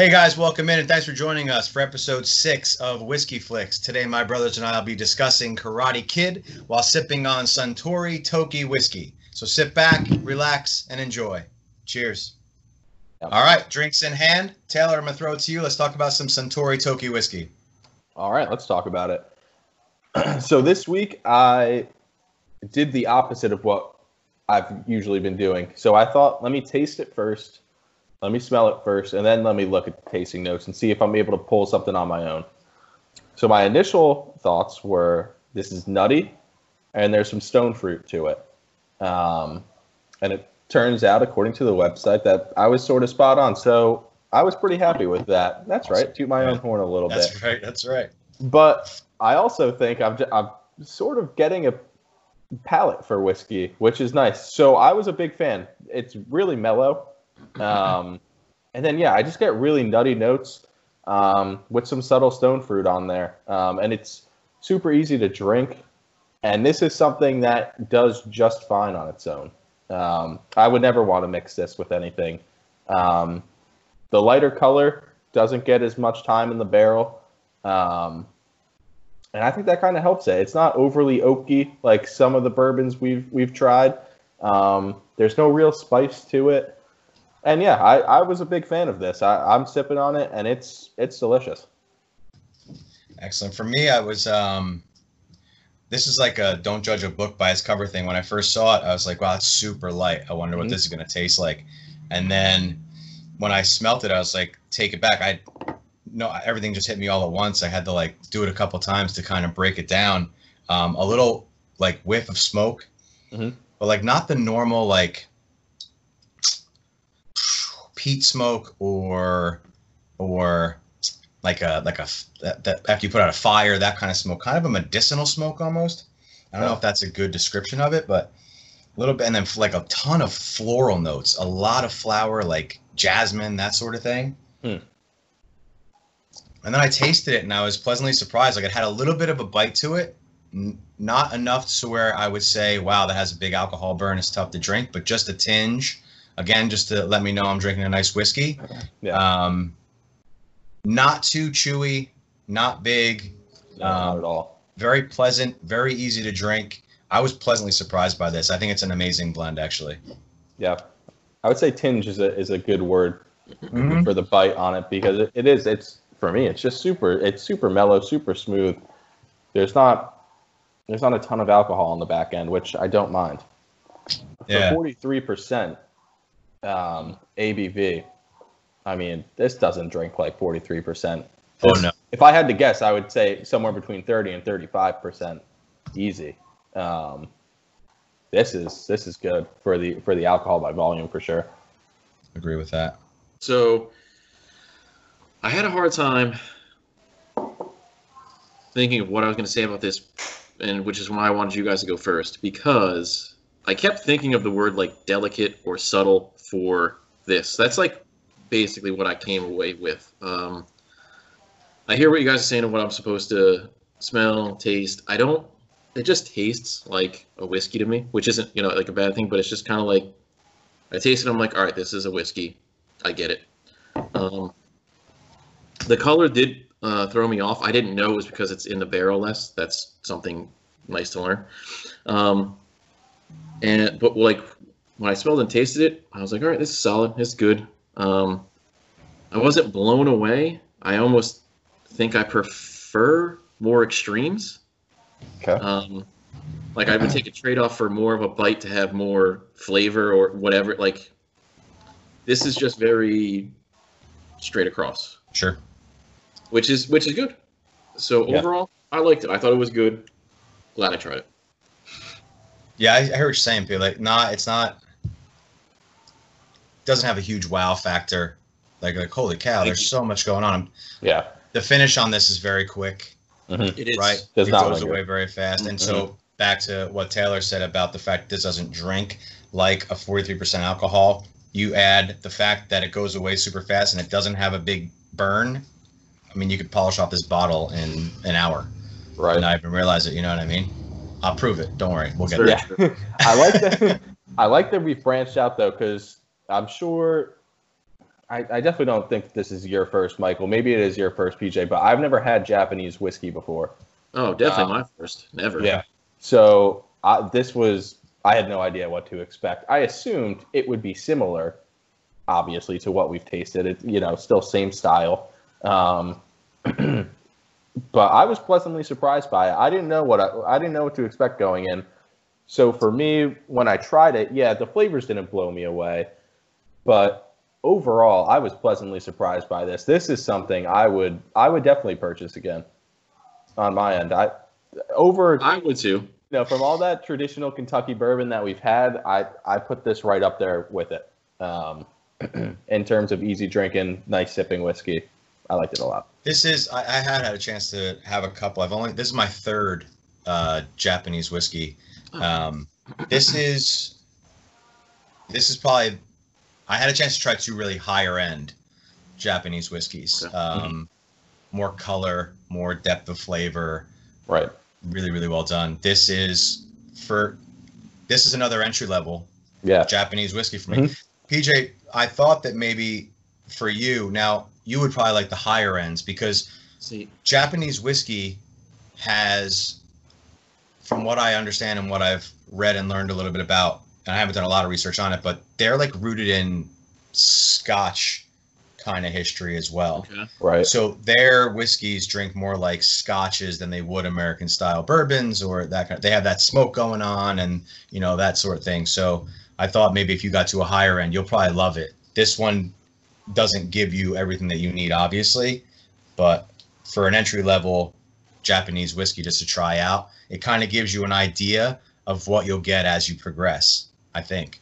Hey guys, welcome in and thanks for joining us for episode six of Whiskey Flicks. Today, my brothers and I will be discussing Karate Kid while sipping on Suntory Toki whiskey. So sit back, relax, and enjoy. Cheers. All right, drinks in hand. Taylor, I'm going to throw it to you. Let's talk about some Suntory Toki whiskey. All right, let's talk about it. so this week I did the opposite of what I've usually been doing. So I thought, let me taste it first let me smell it first, and then let me look at the tasting notes and see if I'm able to pull something on my own. So my initial thoughts were this is nutty, and there's some stone fruit to it. Um, and it turns out, according to the website, that I was sort of spot on. So I was pretty happy with that. That's right. Toot my own horn a little That's bit. That's right. That's right. But I also think I'm, I'm sort of getting a palate for whiskey, which is nice. So I was a big fan. It's really mellow. Um, and then yeah, I just get really nutty notes um, with some subtle stone fruit on there, um, and it's super easy to drink. And this is something that does just fine on its own. Um, I would never want to mix this with anything. Um, the lighter color doesn't get as much time in the barrel. Um, and I think that kind of helps it. It's not overly oaky like some of the bourbons we've we've tried. Um, there's no real spice to it and yeah, I, I was a big fan of this. I, I'm sipping on it, and it's it's delicious. Excellent. For me, I was um this is like a don't judge a book by its cover thing. When I first saw it, I was like, wow, it's super light. I wonder what Mhm. this is gonna taste like. And then when I smelt it, I was like, take it back. I no everything just hit me all at once. I had to like do it a couple times to kind of break it down. Um, a little like whiff of smoke, Mhm. but like not the normal like peat smoke or or like a like a that, that after you put out a fire that kind of smoke kind of a medicinal smoke almost. I don't know if that's a good description of it but a little bit and then like a ton of floral notes a lot of flower like jasmine that sort of thing. Hmm. and then i tasted it and i was pleasantly surprised. Like it had a little bit of a bite to it n- not enough to where i would say wow that has a big alcohol burn. It's tough to drink but just a tinge again just to let me know i'm drinking a nice whiskey Yeah. um, not too chewy, not big, No, not um, at all. very pleasant, very easy to drink. I was pleasantly surprised by this. I think it's an amazing blend, actually. Yeah, I would say tinge is a is a good word Mhm. for the bite on it because it, it is. It's for me. It's just super. It's super mellow, super smooth. There's not there's not a ton of alcohol on the back end, which I don't mind. Yeah. For forty three percent um, ABV, I mean this doesn't drink like forty three percent. Oh no, If I had to guess, I would say somewhere between thirty and thirty five percent, easy. Um, this is this is good for the for the alcohol by volume for sure. agree with that. So I had a hard time thinking of what I was going to say about this, and which is why I wanted you guys to go first because I kept thinking of the word like delicate or subtle for this. That's like basically what I came away with. Um, I hear what you guys are saying and what I'm supposed to smell, taste. I don't. It just tastes like a whiskey to me, which isn't you know like a bad thing, but it's just kind of like I taste it. I'm like, all right, this is a whiskey. I get it. Um, the color did uh, throw me off. I didn't know it was because it's in the barrel less. That's something nice to learn. Um, and but like when I smelled and tasted it, I was like, all right, this is solid. It's good. Um, I wasn't blown away. I almost think I prefer more extremes. Okay. Um, like I would take a trade off for more of a bite to have more flavor or whatever. Like this is just very straight across, Sure. which is which is good. So Yeah. overall, I liked it. I thought it was good. Glad I tried it. Yeah, I, I heard what you're saying, P. Like, nah, it's not. Doesn't have a huge wow factor. Like, like holy cow, there's so much going on. Yeah. The finish on this is very quick. Mm-hmm. It is right? Does it not goes linger. away very fast. And so mm-hmm. back to what Taylor said about the fact this doesn't drink like a 43% alcohol. You add the fact that it goes away super fast and it doesn't have a big burn. I mean, you could polish off this bottle in an hour Right. and I even realize it. You know what I mean? I'll prove it. Don't worry. We'll get Sure. there. Yeah. I like that. I like that we branched out though, because I'm sure. I, I definitely don't think this is your first, Michael. Maybe it is your first, PJ, but I've never had Japanese whiskey before. Oh, definitely Um, my first. Never. Yeah. So I, this was I had no idea what to expect. I assumed it would be similar, obviously, to what we've tasted. It you know still same style, um, but I was pleasantly surprised by it. I didn't know what I, I didn't know what to expect going in. So for me, when I tried it, yeah, the flavors didn't blow me away, but overall, I was pleasantly surprised by this. This is something I would I would definitely purchase again on my end. I over I would too. you know, from all that traditional Kentucky bourbon that we've had, I I put this right up there with it. Um, in terms of easy drinking, nice sipping whiskey, I liked it a lot. This is I, I had had a chance to have a couple. I've only this is my third uh, Japanese whiskey. Um, this is this is probably I had a chance to try two really higher end Japanese whiskeys. Okay. Um, more color, more depth of flavor, Right. really really well done. This is for this is another entry level Yeah. Japanese whiskey for me. PJ, I thought that maybe for you now you would probably like the higher ends because See, Japanese whiskey has, from what I understand and what I've read and learned a little bit about, and I haven't done a lot of research on it, but they're like rooted in Scotch kind of history as well. okay. Right. So their whiskeys drink more like scotches than they would American style bourbons or that kind. they have that smoke going on and you know that sort of thing. So I thought maybe if you got to a higher end, you'll probably love it. This one doesn't give you everything that you need, obviously, but for an entry level Japanese whiskey just to try out, it kind of gives you an idea of what you'll get as you progress. I think.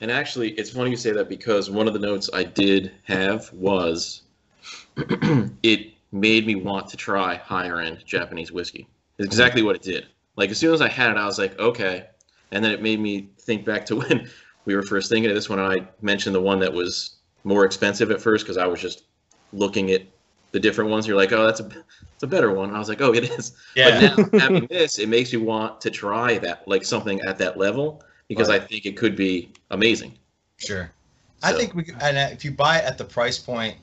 And actually, it's funny you say that because one of the notes I did have was it made me want to try higher end Japanese whiskey. It's exactly what it did. Like as soon as I had it, I was like, okay. And then it made me think back to when we were first thinking of this one, and I mentioned the one that was more expensive at first because I was just looking at the different ones. You're like, oh, that's a it's a better one. And I was like, oh, it is. But now having this, it makes you want to try that, like something at that level, because I think it could be amazing. Sure. I think we could- and uh, if you buy it at the price point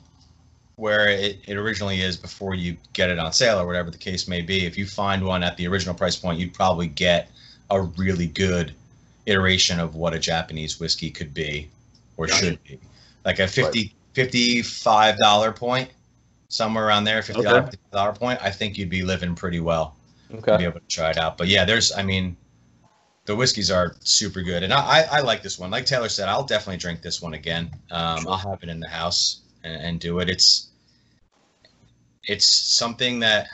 where it, it originally is before you get it on sale or whatever the case may be, if you find one at the original price point, you'd probably get a really good iteration of what a Japanese whiskey could be or Gotcha. should be. Like a 50 $55 point, somewhere around there, $50 Okay. $55 point, I think you'd be living pretty well to be able to try it out. But yeah, there's, I mean, the whiskeys are super good, and I, I, I like this one. Like Taylor said, I'll definitely drink this one again. Um, Sure. I'll have it in the house and, and do it. It's, it's something that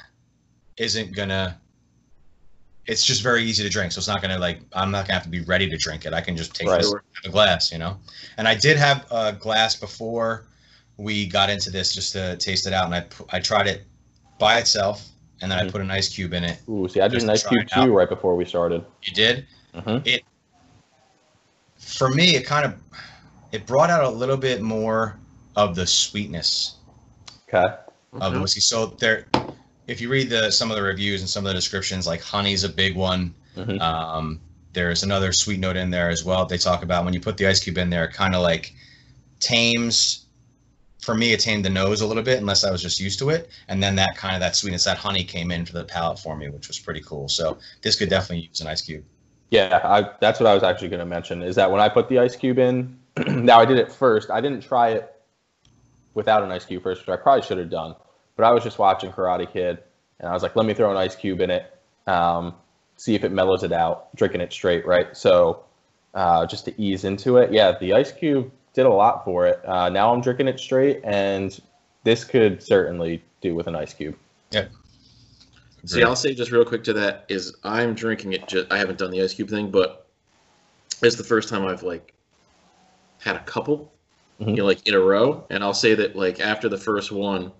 isn't gonna. It's just very easy to drink, so it's not gonna like. I'm not gonna have to be ready to drink it. I can just take Right. this out of a glass, you know. And I did have a glass before we got into this just to taste it out, and I I tried it by itself, and then I Mhm. put an ice cube in it. Ooh, see, I did an ice cube too right before we started. You did. hmm for me it kind of it brought out a little bit more of the sweetness Okay. of the whiskey so there if you read the some of the reviews and some of the descriptions like honey's a big one Mhm. um, there's another sweet note in there as well they talk about when you put the ice cube in there it kind of like tames for me it tamed the nose a little bit unless i was just used to it and then that kind of that sweetness that honey came in for the palate for me which was pretty cool so this could definitely use an ice cube Yeah, I, that's what I was actually going to mention. Is that when I put the ice cube in? now I did it first. I didn't try it without an ice cube first, which I probably should have done. But I was just watching Karate Kid, and I was like, let me throw an ice cube in it, um, see if it mellows it out, drinking it straight, right? So uh, just to ease into it, yeah, the ice cube did a lot for it. Uh, now I'm drinking it straight, and this could certainly do with an ice cube. Yeah. See, I'll say just real quick to that is I'm drinking it. Just I haven't done the ice cube thing, but it's the first time I've like had a couple, Mhm. you know, like in a row. And I'll say that like after the first one,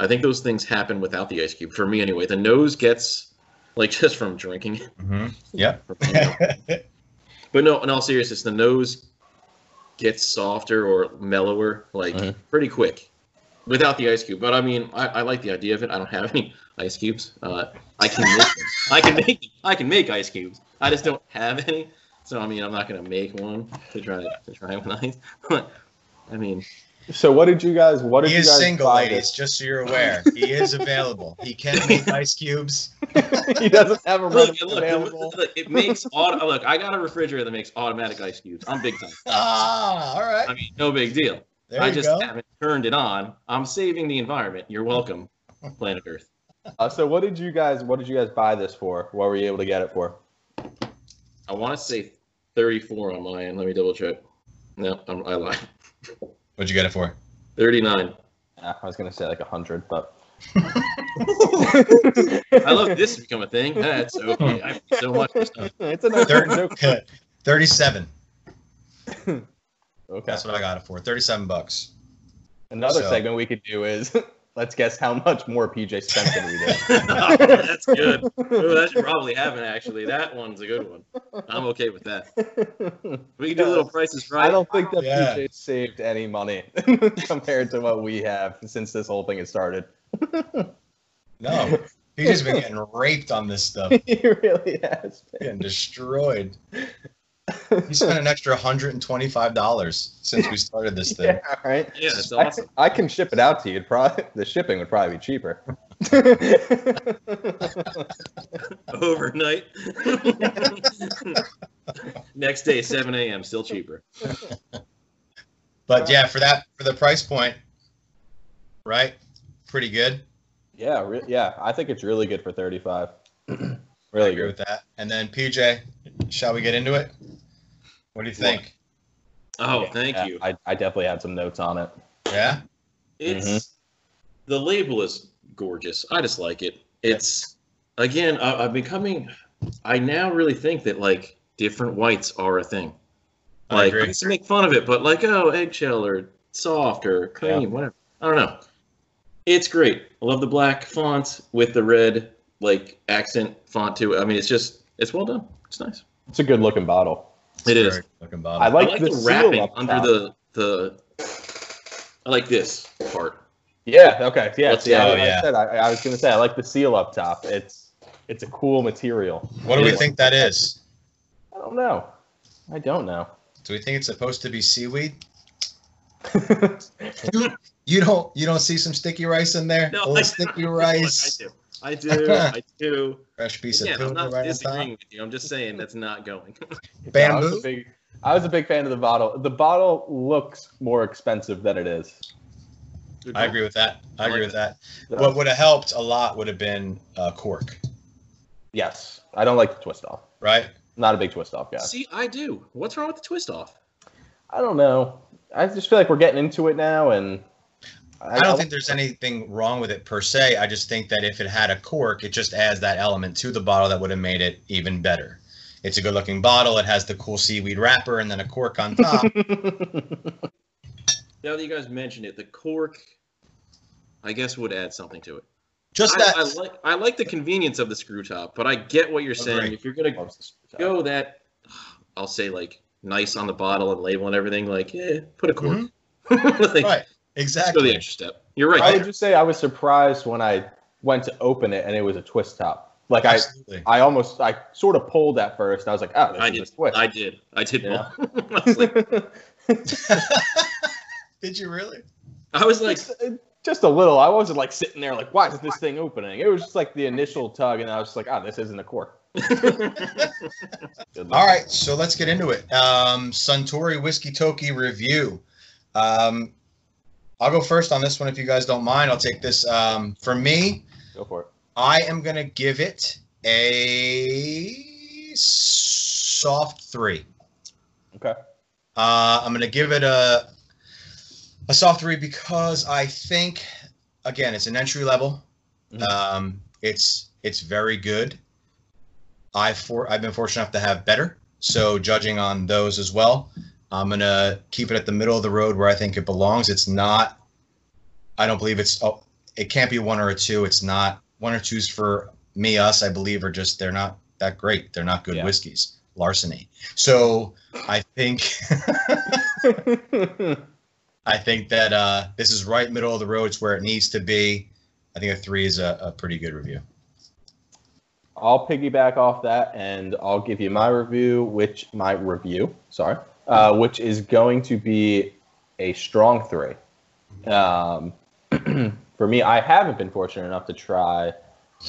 I think those things happen without the ice cube for me anyway. The nose gets like just from drinking it. hmm yep you know. But no, in all seriousness, the nose gets softer or mellower like Mhm. pretty quick without the ice cube. But I mean, I, I like the idea of it. I don't have any ice cubes. Uh, I can make them. I can make I can make ice cubes. I just don't have any. So I mean, I'm not gonna make one to try to try one ice. But I mean, So what did you guys? What did He you is guys single, buy ladies, just so you're aware. He is available. He can make ice cubes. he doesn't have a Look, look, available. look, it makes auto, look. I got a refrigerator that makes automatic ice cubes. I'm big time. Ah, all right. I mean, no big deal. There I you just go. haven't turned it on. I'm saving the environment. You're welcome, planet Earth. Uh, so what did you guys? What did you guys buy this for? What were you able to get it for? I want to say 34 on my end. Let me double check. No, I'm, I lied. What'd you get it for? 39. Yeah, I was gonna say like a hundred, but I love this to become a thing. That's okay. I so much stuff. it's a nice Thir- joke. 37. Okay. That's what I got it for. 37 bucks. Another So- segment we could do is let's guess how much more PJ spent than we did. oh, that's good. Ooh, that should probably happen, actually. That one's a good one. I'm okay with that. We can do a little prices right. I don't think that Yeah. PJ saved any money compared to what we have since this whole thing has started. No. He's just been getting raped on this stuff. he really has. Getting destroyed. He spent an extra $125 since we started this thing. Yeah, right. Yeah, that's I, awesome. I can ship it out to you. Probably the shipping would probably be cheaper. Overnight. Next day, 7 a.m. Still cheaper. But yeah, for that for the price point, right? Pretty good. yeah, re- yeah. I think it's really good for thirty-five. I really agree good. with that. And then PJ, shall we get into it? What do you think? Oh, Yeah, thank yeah, you. I, I definitely had some notes on it. Yeah? It's Mm-hmm. the label is gorgeous. I just like it. It's again, I, I'm becoming. I now really think that like different whites are a thing. I Like agree. I used to make fun of it, but like oh eggshell or soft or cream, whatever. I don't know. It's great. I love the black font with the red like accent font to it. I mean, it's just it's well done. It's nice. It's a good looking bottle. It's It a is. very Looking bottle. I like I like the the, wrapping up under top. the the. I like this part. Yeah. Okay. Yeah. What's yeah. that? like Oh, yeah. I said, I, I was gonna say I like the seal up top. It's it's a cool material. what do we think that is? I don't know. I don't know. Do we think it's supposed to be seaweed? You, you don't you don't see some sticky rice in there? No, a little I- sticky Look, rice, I do. I do. I do. fresh piece Again, of I'm not right disagreeing with you. I'm just saying that's not going. I was, a Bamboo. big, I was a big fan of the bottle. The bottle looks more expensive than it is. I agree with that. I agree like with that. So, What would have helped a lot would have been uh, cork, yes, I don't like the twist off. right? Not a big twist off guy. See, I do. What's wrong with the twist off? I don't know. I just feel like we're getting into it now, and I don't think there's anything wrong with it per se. I just think that if it had a cork, it just adds that element to the bottle that would have made it even better. It's a good looking bottle. It has the cool seaweed wrapper and then a cork on top. Now that you guys mentioned it, the cork, I guess, would add something to it. Just I, that. I like I like the convenience of the screw top, but I get what you're saying. Agreed. If you're gonna go that, I'll say like nice on the bottle and label and everything, like yeah, put a cork. Mm-hmm. like, right. Go the Exactly. extra step. You're right. I there. would just say I was surprised when I went to open it and it was a twist top. Like I, Absolutely. I almost, I sort of pulled at first. And I was like, oh, this I is did. a twist. I did. I did. Yeah. I was like, Did you really? I was like just, just a little. I wasn't like sitting there like, why is this thing opening? It was just like the initial tug, and I was just like, oh, this isn't a cork. All right, so let's get into it. Um, Suntory Whiskey Toki review. Um, I'll go first on this one if you guys don't mind. I'll take this. Um, for me, Go for it. I am gonna give it a soft three. Okay. Uh, I'm gonna give it a a soft three because I think again it's an entry level. Mhm. Um, it's it's very good. I've for I've been fortunate enough to have better. So judging on those as well, I'm gonna keep it at the middle of the road where I think it belongs. It's not. I don't believe it's. Oh, it can't be one or a two. It's not one or twos for me. Us, I believe, are just they're not that great. They're not good Yeah. whiskeys. Larceny. So I think I think that uh, this is right middle of the road. It's where it needs to be. I think a three is a, a pretty good review. I'll piggyback off that, and I'll give you my review, which my review, sorry, uh, which is going to be a strong three. Um, for me, I haven't been fortunate enough to try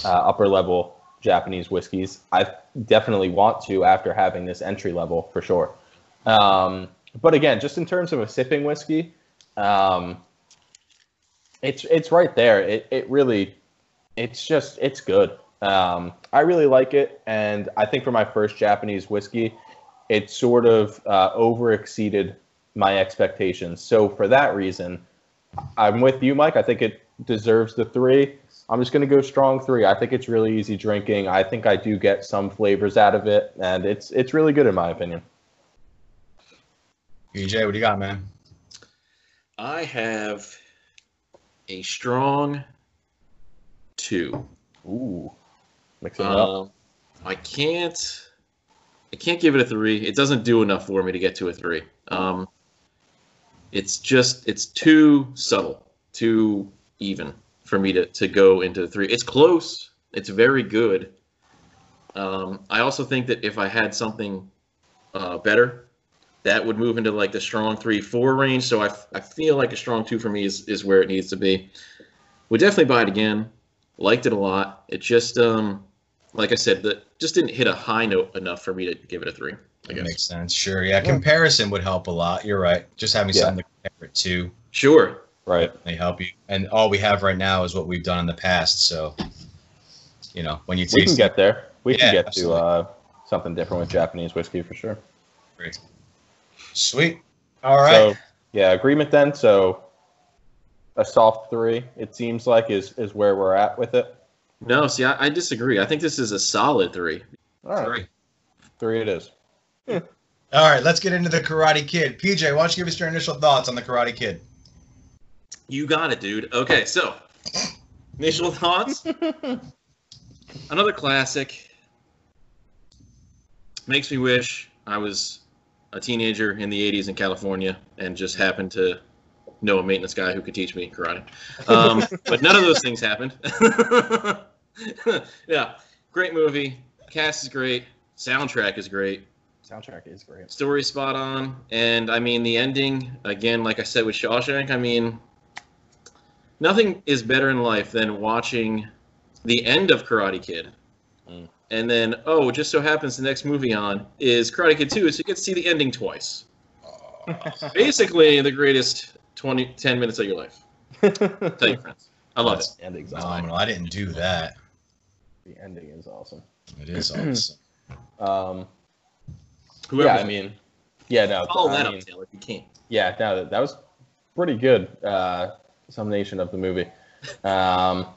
uh, upper level Japanese whiskeys. I definitely want to after having this entry level for sure. Um, but again, just in terms of a sipping whiskey, um, it's it's right there. It it really, it's just it's good. Um, I really like it, and I think for my first Japanese whiskey, it sort of uh, over exceeded my expectations. So for that reason, I'm with you, Mike. I think it deserves the three. I'm just going to go strong three. I think it's really easy drinking. I think I do get some flavors out of it, and it's it's really good in my opinion. PJ, what do you got, man? I have a strong two. Ooh, mix it up. Um, I can't. I can't give it a three. It doesn't do enough for me to get to a three. Um, it's just it's too subtle, too even for me to, to go into the three. It's close. It's very good. Um, I also think that if I had something uh, better, that would move into like the strong three four range. So I, I feel like a strong two for me is, is where it needs to be. Would definitely buy it again. Liked it a lot. It just um like I said, that just didn't hit a high note enough for me to give it a three. I That guess. makes sense. Sure. Yeah. Comparison would help a lot. You're right. Just having Yeah. something to compare it to Sure. Right. They help you. And all we have right now is what we've done in the past. So, you know, when you We can get there. We Yeah, can get absolutely. to uh, something different with Japanese whiskey for sure. it, sweet. All right. So yeah, agreement then. So a soft three, it seems like, is is where we're at with it. No, see, I, I disagree. I think this is a solid three. All right, Three. three it is. All right. Let's get into the Karate Kid. PJ, why don't you give us your initial thoughts on the Karate Kid? You got it, dude. Okay, so initial thoughts. Another classic. Makes me wish I was a teenager in the 80s in California and just happened to know a maintenance guy who could teach me karate. Um, but none of those things happened. yeah, great movie. Cast is great. Soundtrack is great. Soundtrack is great. Story spot on. And I mean, the ending, again, like I said with Shawshank, I mean, nothing is better in life than watching the end of Karate Kid. Mm. And then, oh, it just so happens the next movie on is Karate Kid 2, so you get to see the ending twice. Basically, the greatest 20, 10 minutes of your life. Tell your friends. I love it. That's Ending's phenomenal. I didn't do that. The ending is awesome. It is awesome. Um, Whoever. yeah, I mean, yeah, no, follow I that mean, up, Taylor, if you can. Yeah, no, that, that was pretty good uh, summation of the movie. Um,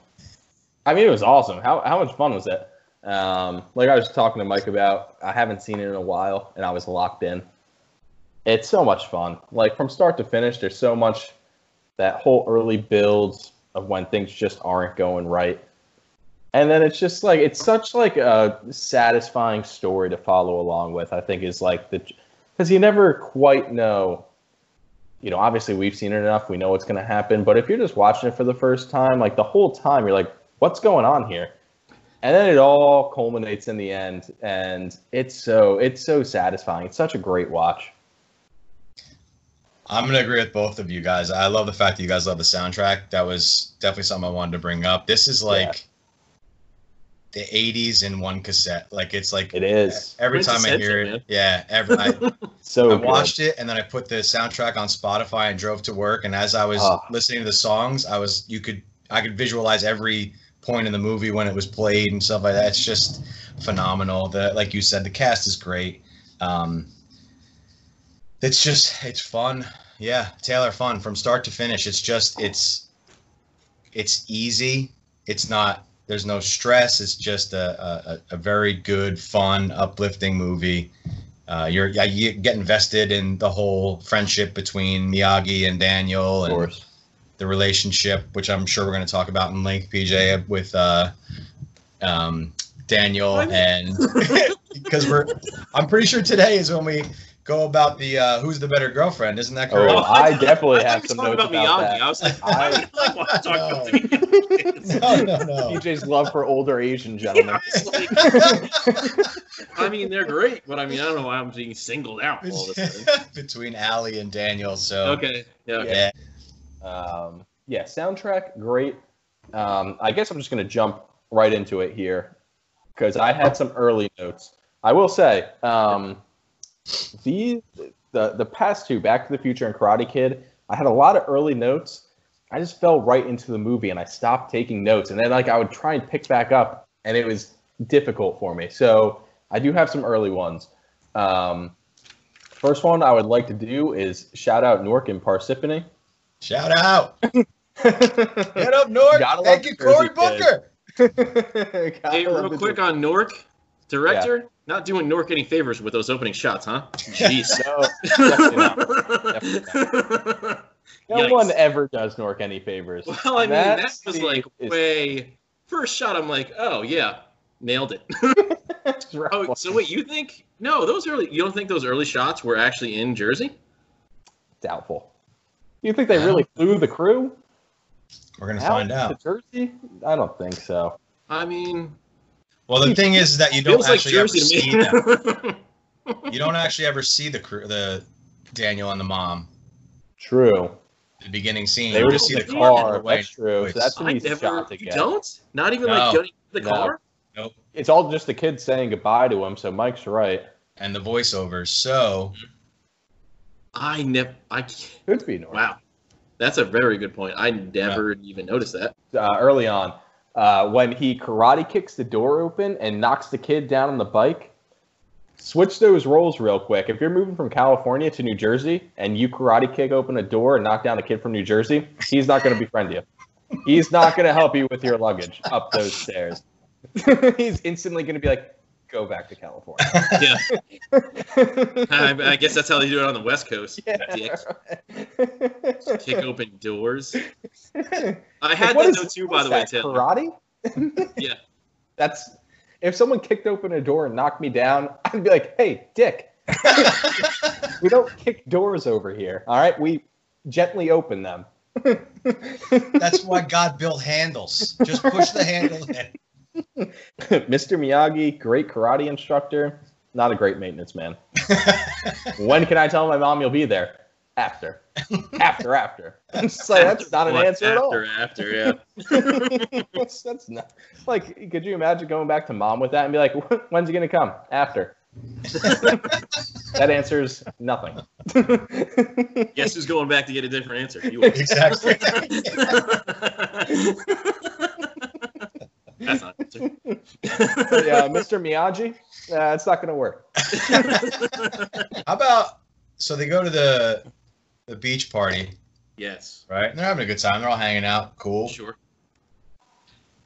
I mean, it was awesome. How how much fun was it? Um, like I was talking to Mike about, I haven't seen it in a while, and I was locked in. It's so much fun. Like from start to finish, there's so much that whole early builds of when things just aren't going right. And then it's just like it's such like a satisfying story to follow along with. I think is like the because you never quite know you know, obviously we've seen it enough. We know what's going to happen. But if you're just watching it for the first time, like the whole time, you're like, what's going on here? And then it all culminates in the end, and it's so it's so satisfying. It's such a great watch. I'm gonna agree with both of you guys. I love the fact that you guys love the soundtrack. That was definitely something I wanted to bring up. This is like the '80s in one cassette. Like it's like It is every Great time I hear essential, man. it. Yeah, every I, so I good. watched it and then I put the soundtrack on Spotify and drove to work. And as I was Ah. listening to the songs, I was you could I could visualize every point in the movie when it was played and stuff like that. It's just phenomenal. The like you said, the cast is great. Um, it's just it's fun. Yeah, Taylor, fun from start to finish. It's just it's it's easy. It's not. There's no stress. It's just a a, a very good, fun, uplifting movie. Uh, you're yeah, you get invested in the whole friendship between Miyagi and Daniel of and course. the relationship, which I'm sure we're going to talk about in length, PJ, with uh, um, Daniel and because we're I'm pretty sure today is when we go about the uh, who's the better girlfriend, isn't that correct? Oh, I definitely I have you some were notes talking about Miyagi. that. I was like, I- I, I want to talk about No. the no, no, no. PJ's love for older Asian gentlemen. I mean, they're great, but I mean, I don't know why I'm being singled out all of a. Between Allie and Daniel, so Okay, yeah, okay. yeah. Um, yeah, soundtrack great. Um, I guess I'm just gonna jump right into it here because I had some early notes. I will say um, these the the past two, Back to the Future and Karate Kid, I had a lot of early notes. I just fell right into the movie and I stopped taking notes, and then like I would try and pick back up, and it was difficult for me. So I do have some early ones. Um, first one I would like to do is shout out Nork and Parsippany. Shout out. Get up, Nork. Gotta Thank you, Cory Jersey Booker. Hey, real quick on Nork, director, not doing Nork any favors with those opening shots, huh? Jeez. No, definitely not. No Yikes. one ever does Nork any favors. Well, I mean, that, was like is- way. First shot, I'm like, oh yeah, nailed it. oh, so wait, you think? No, those early. You don't think those early shots were actually in Jersey? Doubtful. You think they really flew the crew We're gonna out find out. Jersey? I don't think so. I mean, Well, the thing is that you don't feels like actually ever see them. You don't actually ever see the crew, the Daniel and the mom. True. The beginning scene. They you were just see the the car. car. away. That's true. So that's I when he's never. shot You don't? Not even No. like getting the No. car. Nope. It's all just the kids saying goodbye to him. So Mike's right. And the voiceovers. So I never. I. can't- Could be Nork. Wow, that's a very good point. I never even noticed that. uh, early on uh, when he karate kicks the door open and knocks the kid down on the bike. Switch those roles real quick. If you're moving from California to New Jersey and you karate kick open a door and knock down a kid from New Jersey, he's not going to befriend you. He's not going to help you with your luggage up those stairs. he's instantly going to be like, go back to California. Yeah, I, I guess that's how they do it on the West Coast. Dicks. Kick open doors. I had What that is- note too, by is the way, that, Taylor. Karate? Yeah. That's if someone kicked open a door and knocked me down, I'd be like, "Hey, Dick, we don't kick doors over here. All right, we gently open them." that's why God built handles. Just push the handle in. Mr. Miyagi, great karate instructor, not a great maintenance man. when can I tell my mom you'll be there? After, after, after. It's like, that's not an answer at all. After, after, yeah. that's, that's not like. Could you imagine going back to mom with that and be like, "When's he gonna come?" After. that answers nothing. Guess who's going back to get a different answer? You are. exactly. That's not an answer. yeah, Mr. Miyagi, uh, it's not gonna work. How about so they go to the the beach party, yes. right? And they're having a good time. They're all hanging out. Cool. Sure.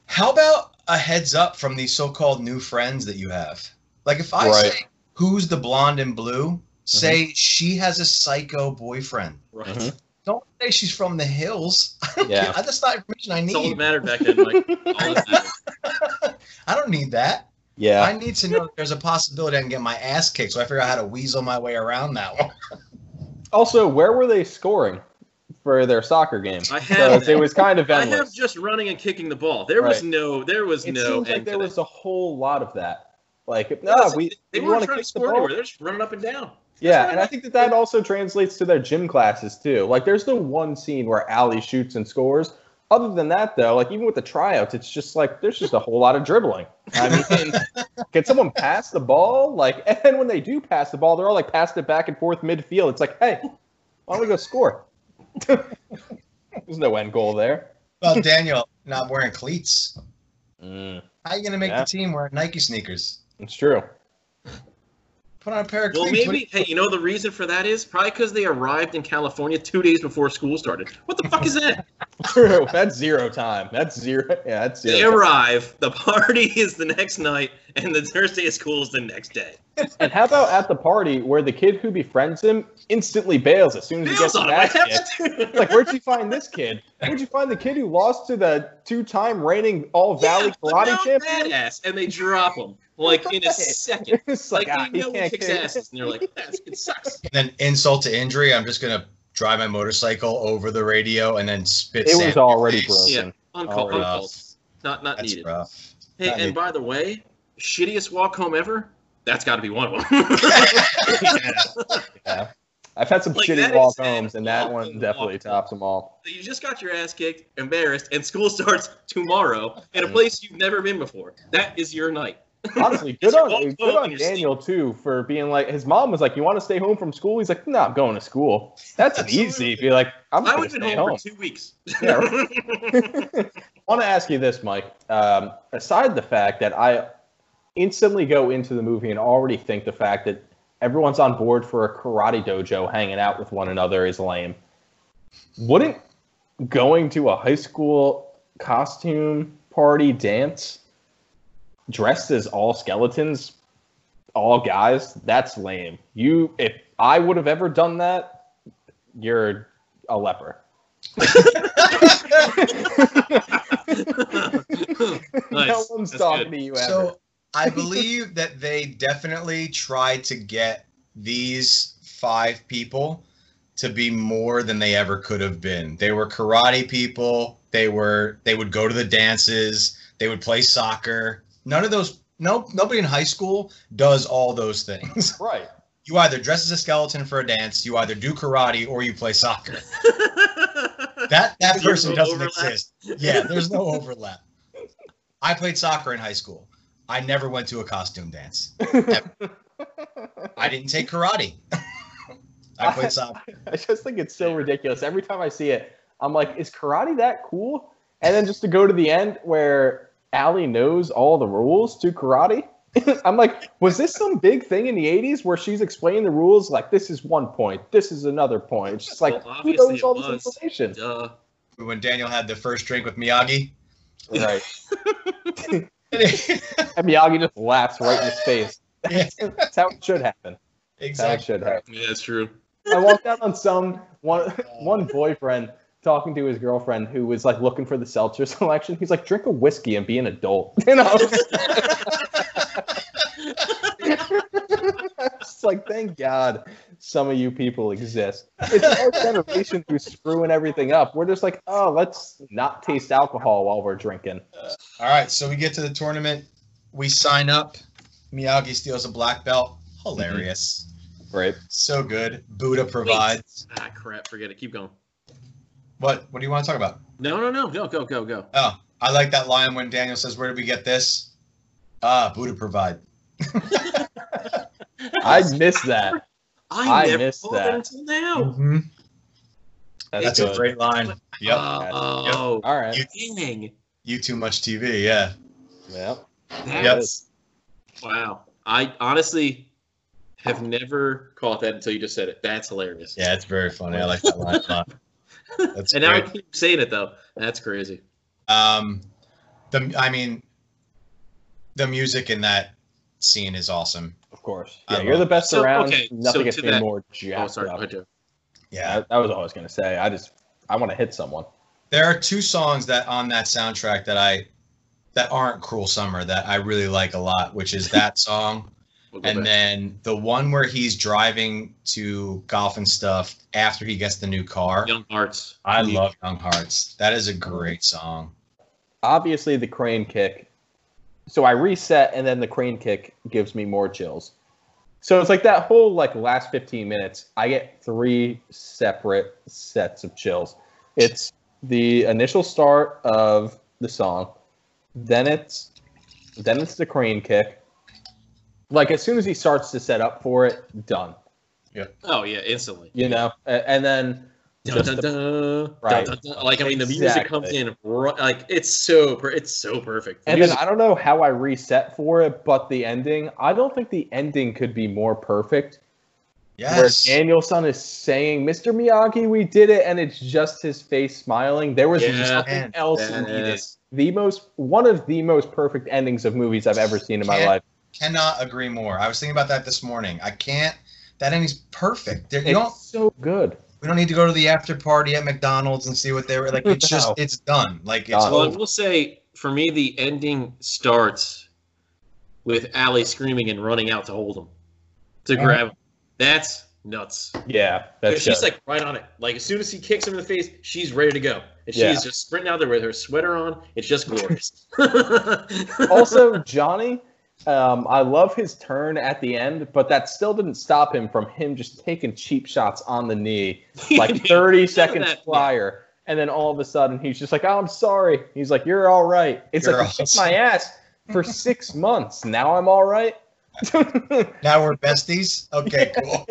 How about a heads up from these so-called new friends that you have? Like if I Right. say who's the blonde and blue, say she has a psycho boyfriend. Right. Mhm. Don't say she's from the hills. I don't Yeah. care. That's not information I That's all that mattered back then, Mike. All. I don't need that. Yeah, I need to know that there's a possibility I can get my ass kicked, so I figure out how to weasel my way around that one. Also, where were they scoring for their soccer game? I have Because it was kind of I endless. have just running and kicking the ball. There was Right. no, there was it no seems like there was a whole lot of that. Like, no, wasn't- we they we weren't want to trying kick to the score ball. anywhere. They're just running up and down. Yeah, and I think that that also translates to their gym classes too. Like, there's the one scene where Allie shoots and scores. Other than that, though, like even with the tryouts, it's just like there's just a whole lot of dribbling. I mean, can someone pass the ball? Like, and when they do pass the ball, they're all like passing it back and forth midfield. It's like, hey, why don't we go score? there's no end goal there. Well, Daniel not wearing cleats. Mm, How are you gonna make Yeah. the team wearing Nike sneakers? it's true. Put on a pair of Well, cleats. What maybe. Hey, you know the reason for that is probably because they arrived in California two days before school started. What the fuck is that? True. That's zero time. That's zero. Yeah, that's They time. arrive. The party is the next night, and the Thursday of school is the next day. And how about at the party where the kid who befriends him instantly bails as soon as he gets on an him. I ass have kicked? that too. Like, where'd you find this kid? Where'd you find the kid who lost to the two-time reigning All Valley Yeah, Karate champion? Badass, and they drop him like in a second. it's Like, like, ah, they he know he can't kicks kick. asses, and they're like, "That's it sucks." And then insult to injury, I'm just gonna drive my motorcycle over the radio and then spit. It was already face. broken. Uncalled, Already. uncalled. Not not That's needed. rough. Hey, Not and needed. by the way, shittiest walk home ever. That's got to be one of them. Yeah. I've had some Like, shitty walk homes, and that one definitely walk tops them all. You just got your ass kicked, embarrassed, and school starts tomorrow in a place you've never been before. That is your night. Honestly, good on walk good on and you're Daniel too for being like his mom was like, "You want to stay home from school?" He's like, "No, I'm going to school." That's an easy. Be like, "I'm I going would to have been stay home, home." for two weeks. Yeah, I want to ask you this, Mike. Um, aside the fact that I instantly go into the movie and already think the fact that everyone's on board for a karate dojo hanging out with one another is lame. Wouldn't going to a high school costume party dance dressed as all skeletons, all guys, that's lame. You if I would have ever done that, you're a leper. no one's That's talking good. to you ever. So I believe that they definitely tried to get these five people to be more than they ever could have been. They were karate people. They were they would go to the dances. They would play soccer. None of those no nobody in high school does all those things. right. You either dress as a skeleton for a dance, you either do karate or you play soccer. That that person no doesn't overlap. exist. Yeah, there's no overlap. I played soccer in high school. I never went to a costume dance. I didn't take karate. I played soccer. I just think it's so ridiculous. Every time I see it, I'm like, is karate that cool? And then just to go to the end where Allie knows all the rules to karate. I'm like, was this some big thing in the 80s where she's explaining the rules? Like, this is one point, this is another point. It's just like, Well, who knows all this information? Duh. When Daniel had the first drink with Miyagi. Right. Yeah. And Miyagi just laughs right in his face. That's how it should happen. That's how it Exactly. should happen. Yeah, that's true. I walked out on some one one boyfriend talking to his girlfriend who was like looking for the seltzer selection. He's like, drink a whiskey and be an adult. You know? It's like, thank God some of you people exist. It's our generation who's screwing everything up. We're just like, oh, let's not taste alcohol while we're drinking. All right, so we get to the tournament. We sign up. Miyagi steals a black belt. Hilarious. Right. So good. Buddha provides. Ah, crap. Forget it. Keep going. What? What do you want to talk about? No, no, no. Go, go, go, go. Oh, I like that line when Daniel says, "Where did we get this?" Ah, Buddha provide. I missed that. I, I never missed that. until now. Mm-hmm. That's, That's a great line. Yep. Oh, All right. You- dang. You too much TV. Yeah. Yep. That's, Wow. I honestly have never caught that until you just said it. That's hilarious. Yeah, it's very funny. I like that line a lot. That's and now I keep saying it though. That's crazy. Um, the I mean, the music in that scene is awesome. Of course. Yeah, you're the best So, around. okay, Nothing so gets me that- more Oh, sorry. Up. ahead, Yeah. That, that was all I was gonna say. I just I want to hit someone. There are two songs that on that soundtrack that I that aren't Cruel Summer that I really like a lot, which is that song We'll and back. then the one where he's driving to golf and stuff after he gets the new car. Young Hearts. I love Young Hearts. That is a great song. Obviously, the crane kick. So I reset, and then the crane kick gives me more chills. So it's like that whole like last 15 minutes. I get three separate sets of chills. It's the initial start of the song, then it's then it's the crane kick. Like as soon as he starts to set up for it, done. Yeah. Oh yeah, instantly. You know, and then Dun, dun, dun, Right. dun, dun, dun. Like I mean, the music comes in ri- like it's so per- it's so perfect. The And then I don't know how I reset for it, but the ending, I don't think the ending could be more perfect. Yes. Where Yes. Daniel-san is saying, Mr. Miyagi, we did it, and it's just his face smiling. There was Yeah. nothing Man, else that needed. is- The most one of the most perfect endings of movies I've ever seen in my Can't- life. Cannot agree more. I was thinking about that this morning. I can't. That ending's perfect. There, you It's don't. so good. We don't need to go to the after party at McDonald's and see what they were like. It's just. It's done. Like it's Done. Well, I over. will say for me, the ending starts with Allie screaming and running out to hold him, to Yeah. grab him. That's nuts. Yeah, that's she's like right on it. Like as soon as he kicks him in the face, she's ready to go, and she's Yeah. just sprinting out there with her sweater on. It's just glorious. also Johnny Um, I love his turn at the end, but that still didn't stop him from him just taking cheap shots on the knee, like 30 seconds prior. And then all of a sudden, he's just like, oh, I'm sorry. He's like, You're all right. It's You're like, awesome. my ass for six months. Now I'm all right. Now we're besties. Okay, cool.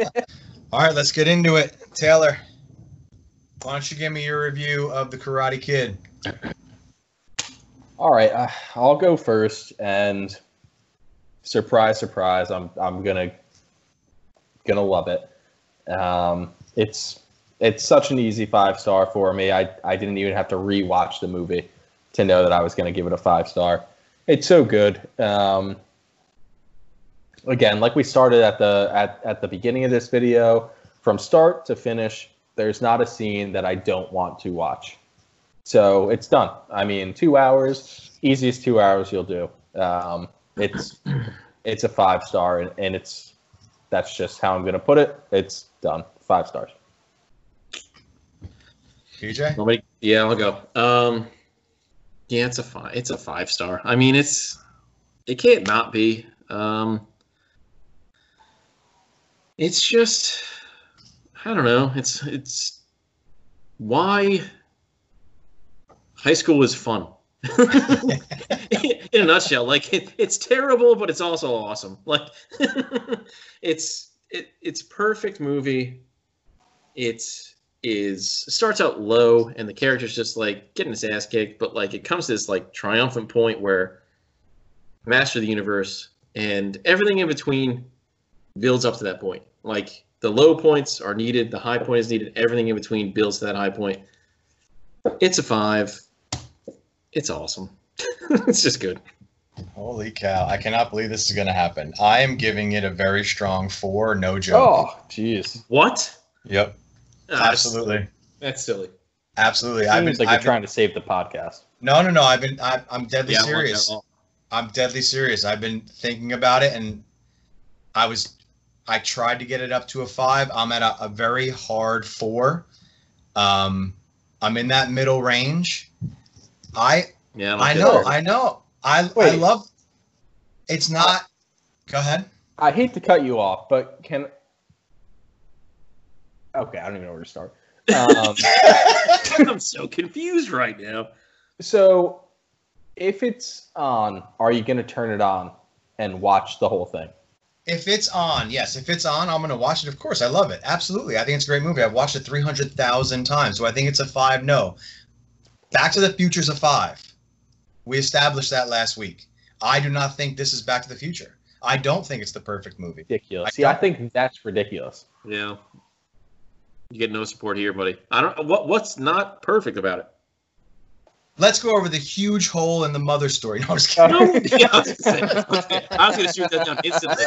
All right, let's get into it. Taylor, why don't you give me your review of the Karate Kid? All right, uh, I'll go first, and surprise, surprise, I'm I'm gonna gonna love it. Um, it's it's such an easy five star for me. I I didn't even have to rewatch the movie to know that I was gonna give it a five star. It's so good. Um, again, like we started at the at at the beginning of this video, from start to finish, there's not a scene that I don't want to watch. So it's done. I mean, two hours, easiest two hours you'll do. Um, it's it's a five star, and, and it's that's just how I'm gonna put it. It's done. Five stars. PJ? Nobody. Yeah, I'll go. Um, yeah, it's a five. It's a five star. I mean, it's it can't not be. Um, it's just I don't know. It's it's why high school is fun. In a nutshell, like it, it's terrible, but it's also awesome. Like it's it, it's perfect movie. It's is starts out low and the character's just like getting his ass kicked, but like it comes to this like triumphant point where master the universe and everything in between builds up to that point. Like the low points are needed, the high point is needed, everything in between builds to that high point. It's a five. It's awesome. it's just good. Holy cow. I cannot believe this is going to happen. I am giving it a very strong four, no joke. Oh, jeez. What? Yep, Ah, absolutely. That's silly. Absolutely. I've been, Seems like I've you're been- trying to save the podcast. no, no, no. I've been, I, I'm deadly Yeah, I want that serious. I'm deadly serious. I've been thinking about it and I was I tried to get it up to a five. I'm at a, a very hard four. Um I'm in that middle range. I Yeah, I know. I know. I I love it's not go ahead. I hate to cut you off, but can. Okay, I don't even know where to start. Um, I'm so confused right now. so, if it's on, are you going to turn it on and watch the whole thing? If it's on, yes. If it's on, I'm gonna watch it. Of course, I love it. Absolutely, I think it's a great movie. I've watched it 300,000 times. so I think it's a five? No. Back to the Future's a five. We established that last week. I do not think this is Back to the Future. I don't think it's the perfect movie. Ridiculous. I See, I think that's ridiculous. Yeah. You get no support here, buddy. I don't what what's not perfect about it. Let's go over the huge hole in the mother story. No, I'm just kidding. No, yeah, I was gonna say, I was gonna shoot that down instantly.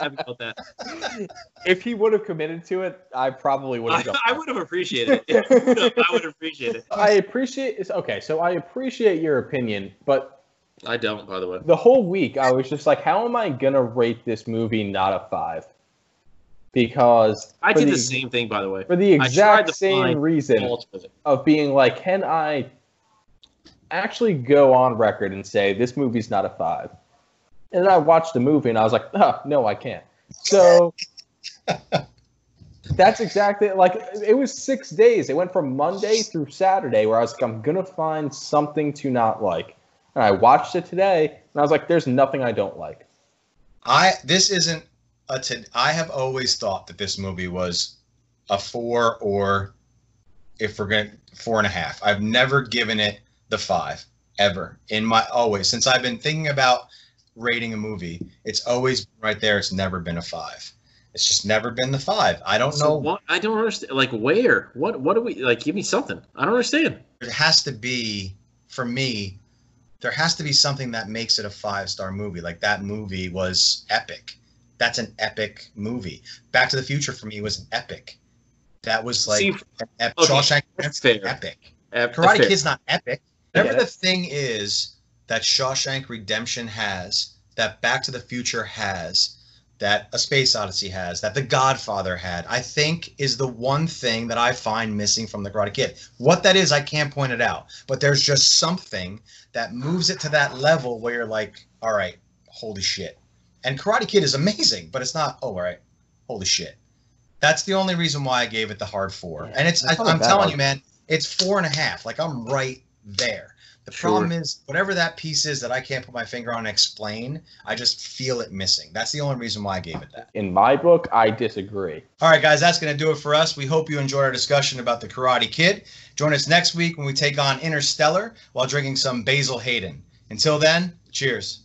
About that. If he would have committed to it, I probably would have I. I would have appreciated it. I would have appreciated it. I appreciate. Okay, so I appreciate your opinion, but I don't, by the way. the whole week I was just like, how am I gonna rate this movie not a five? Because I did the, the same thing, by the way. for the exact same reason Fault with it. of being like, can I actually go on record and say this movie's not a five? And then I watched the movie and I was like, oh, no, I can't. So that's exactly like it was six days. It went from Monday through Saturday where I was like, I'm gonna find something to not like. And I watched it today and I was like, there's nothing I don't like. I this isn't a t- I have always thought that this movie was a four or if we're going to four and a half. I've never given it the five ever in my always since I've been thinking about rating a movie. It's always right there. It's never been a five. It's just never been the five. I don't So know. what? I don't understand. Like, where? What? What do we like? Give me something. I don't understand. It has to be for me. There has to be something that makes it a five star movie. Like that movie was epic. That's an epic movie. Back to the Future for me was epic. That was like See, an ep- okay, Shawshank Redemption, epic. Karate fair. Kid's not epic. Whatever the thing is that Shawshank Redemption has, that Back to the Future has, that A Space Odyssey has, that The Godfather had, I think is the one thing that I find missing from The Karate Kid. What that is, I can't point it out. But there's just something that moves it to that level where you're like, all right, holy shit. And Karate Kid is amazing, but it's not. Oh, all right, holy shit. That's the only reason why I gave it the hard four. Yeah, and it's I, it's not a I'm telling you, man, it's four and a half. Like I'm right there. The Sure. problem is whatever that piece is that I can't put my finger on and explain, I just feel it missing. That's the only reason why I gave it that. In my book, I disagree. All right, guys, that's going to do it for us. We hope you enjoyed our discussion about the Karate Kid. Join us next week when we take on Interstellar while drinking some Basil Hayden. Until then, cheers.